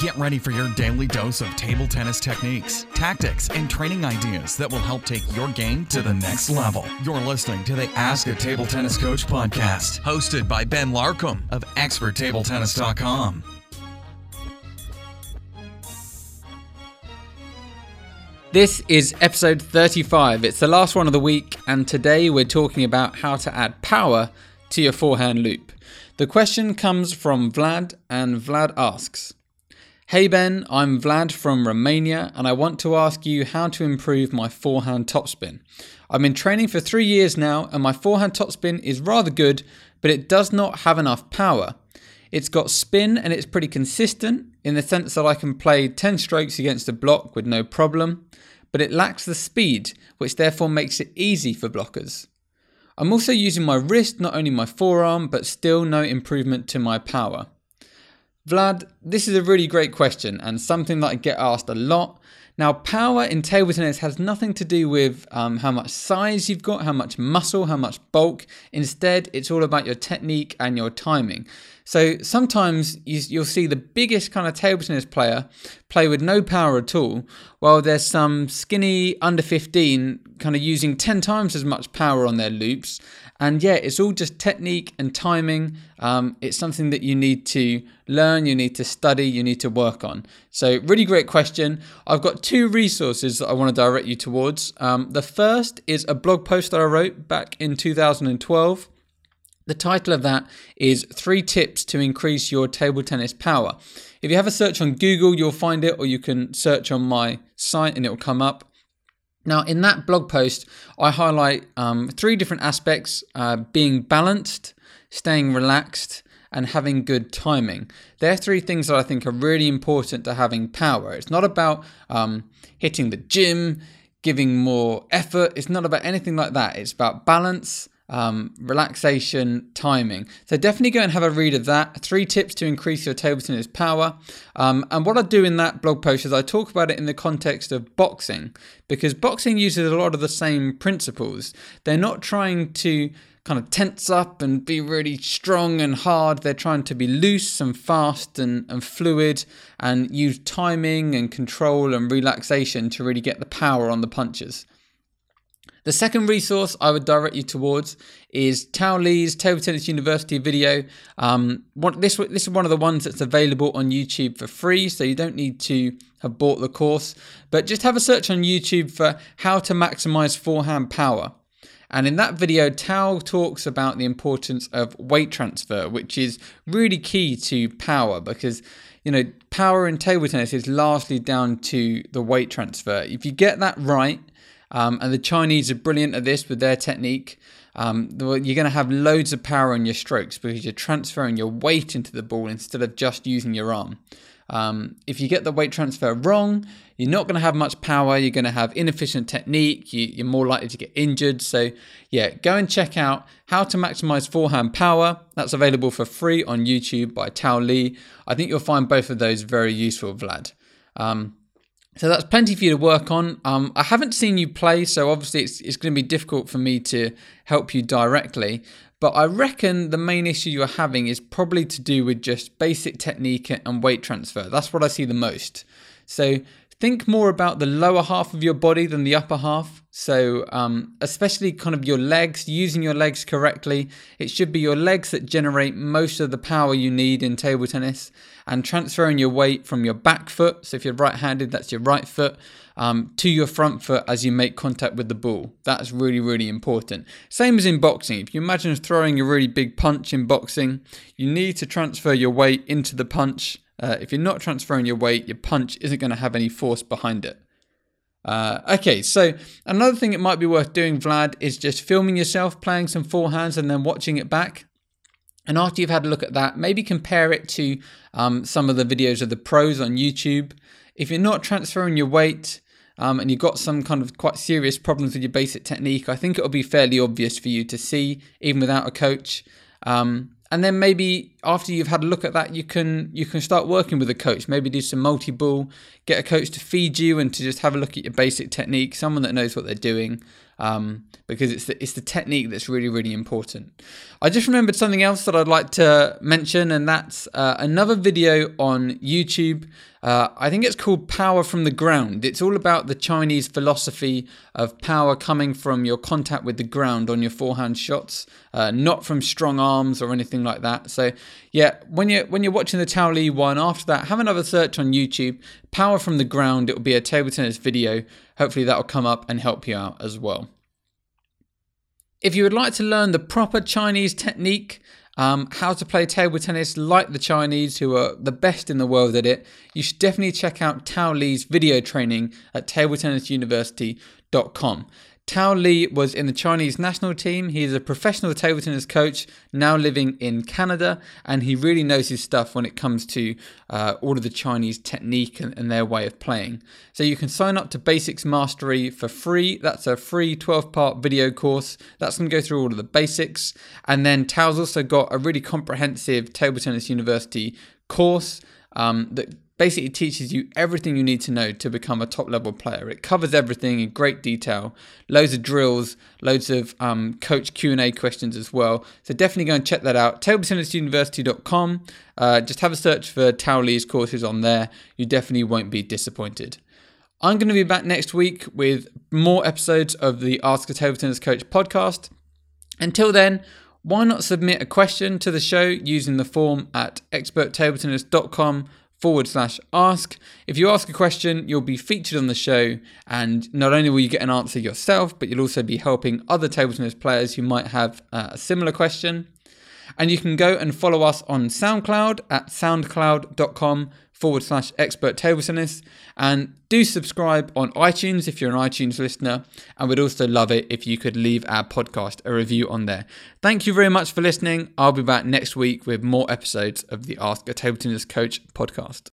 Get ready for your daily dose of table tennis techniques, tactics, and training ideas that will help take your game to the next level. You're listening to the Ask a Table Tennis Coach podcast, hosted by Ben Larcombe of ExpertTableTennis.com. This is episode 35. It's the last one of the week, and today we're talking about how to add power to your forehand loop. The question comes from Vlad, and Vlad asks Hey Ben, I'm Vlad from Romania, and I want to ask you how to improve my forehand topspin. I've been training for three years now, and my forehand topspin is rather good, but it does not have enough power. It's got spin and it's pretty consistent in the sense that I can play 10 strokes against a block with no problem, but it lacks the speed, which therefore makes it easy for blockers. I'm also using my wrist, not only my forearm, but still no improvement to my power. Vlad, this is a really great question and something that I get asked a lot. Now, power in table tennis has nothing to do with um, how much size you've got, how much muscle, how much bulk. Instead, it's all about your technique and your timing. So sometimes you, will see the biggest kind of table tennis player play with no power at all, while there's some skinny under 15 kind of using 10 times as much power on their loops. And yeah, it's all just technique and timing. Um, it's something that you need to learn, you need to study, you need to work on. So, really great question. I've got two resources that I want to direct you towards. Um, the first is a blog post that I wrote back in 2012. The title of that is Three Tips to Increase Your Table Tennis Power. If you have a search on Google, you'll find it, or you can search on my site and it will come up. Now, in that blog post, I highlight um, three different aspects uh, being balanced, staying relaxed, and having good timing. They're three things that I think are really important to having power. It's not about um, hitting the gym, giving more effort, it's not about anything like that. It's about balance, um, relaxation, timing. So definitely go and have a read of that. Three tips to increase your table tennis power. Um, and what I do in that blog post is I talk about it in the context of boxing because boxing uses a lot of the same principles. They're not trying to kind of tense up and be really strong and hard. They're trying to be loose and fast and, and fluid and use timing and control and relaxation to really get the power on the punches. The second resource I would direct you towards is Tao Li's Table Tennis University video. Um, what, this, this is one of the ones that's available on YouTube for free, so you don't need to have bought the course. But just have a search on YouTube for how to maximize forehand power. And in that video, Tao talks about the importance of weight transfer, which is really key to power because, you know, power in table tennis is largely down to the weight transfer. If you get that right, um, and the Chinese are brilliant at this with their technique. Um, you're going to have loads of power on your strokes because you're transferring your weight into the ball instead of just using your arm. Um, if you get the weight transfer wrong, you're not going to have much power. You're going to have inefficient technique. You, are more likely to get injured. So, yeah, go and check out how to maximize forehand power. That's available for free on YouTube by Tao Li. I think you'll find both of those very useful, Vlad. Um, so that's plenty for you to work on. Um, I haven't seen you play, so obviously it's, it's going to be difficult for me to help you directly. But I reckon the main issue you're having is probably to do with just basic technique and weight transfer. That's what I see the most. So think more about the lower half of your body than the upper half. So, um, especially kind of your legs, using your legs correctly. It should be your legs that generate most of the power you need in table tennis and transferring your weight from your back foot. So, if you're right handed, that's your right foot. Um, to your front foot as you make contact with the ball. That's really, really important. Same as in boxing. If you imagine throwing a really big punch in boxing, you need to transfer your weight into the punch uh, if you're not transferring your weight, your punch isn't going to have any force behind it. Uh, okay, so another thing it might be worth doing, Vlad, is just filming yourself playing some forehands and then watching it back. And after you've had a look at that, maybe compare it to um, some of the videos of the pros on YouTube. If you're not transferring your weight um, and you've got some kind of quite serious problems with your basic technique, I think it'll be fairly obvious for you to see, even without a coach. Um, and then maybe after you've had a look at that, you can you can start working with a coach. Maybe do some multi ball, get a coach to feed you, and to just have a look at your basic technique. Someone that knows what they're doing, um, because it's the, it's the technique that's really really important. I just remembered something else that I'd like to mention, and that's uh, another video on YouTube. Uh, I think it's called Power from the Ground. It's all about the Chinese philosophy of power coming from your contact with the ground on your forehand shots, uh, not from strong arms or anything like that. So yeah, when you're when you're watching the Tao Li one, after that, have another search on YouTube. Power from the Ground. It will be a table tennis video. Hopefully that will come up and help you out as well. If you would like to learn the proper Chinese technique, um, how to play table tennis like the Chinese, who are the best in the world at it, you should definitely check out Tao Li's video training at tabletennisuniversity.com. Tao Li was in the Chinese national team. He is a professional table tennis coach now living in Canada, and he really knows his stuff when it comes to uh, all of the Chinese technique and, and, their way of playing. So you can sign up to Basics Mastery for free. That's a free 12 part video course. That's going to go through all of the basics. And then Tao's also got a really comprehensive Table Tennis University course um, that basically teaches you everything you need to know to become a top level player. It covers everything in great detail, loads of drills, loads of um, coach Q and A questions as well. So definitely go and check that out. TableTennisUniversity.com. Uh, just have a search for Tao Li's courses on there. You definitely won't be disappointed. I'm going to be back next week with more episodes of the Ask a Table Tennis Coach podcast. Until then, why not submit a question to the show using the form at experttabletennis.com forward slash ask. If you ask a question, you'll be featured on the show, and not only will you get an answer yourself, but you'll also be helping other table tennis players who might have uh, a similar question. And you can go and follow us on SoundCloud at soundcloud.com forward slash expert table tennis. And do subscribe on iTunes if you're an iTunes listener. And we'd also love it if you could leave our podcast a review on there. Thank you very much for listening. I'll be back next week with more episodes of the Ask a Table Tennis Coach podcast.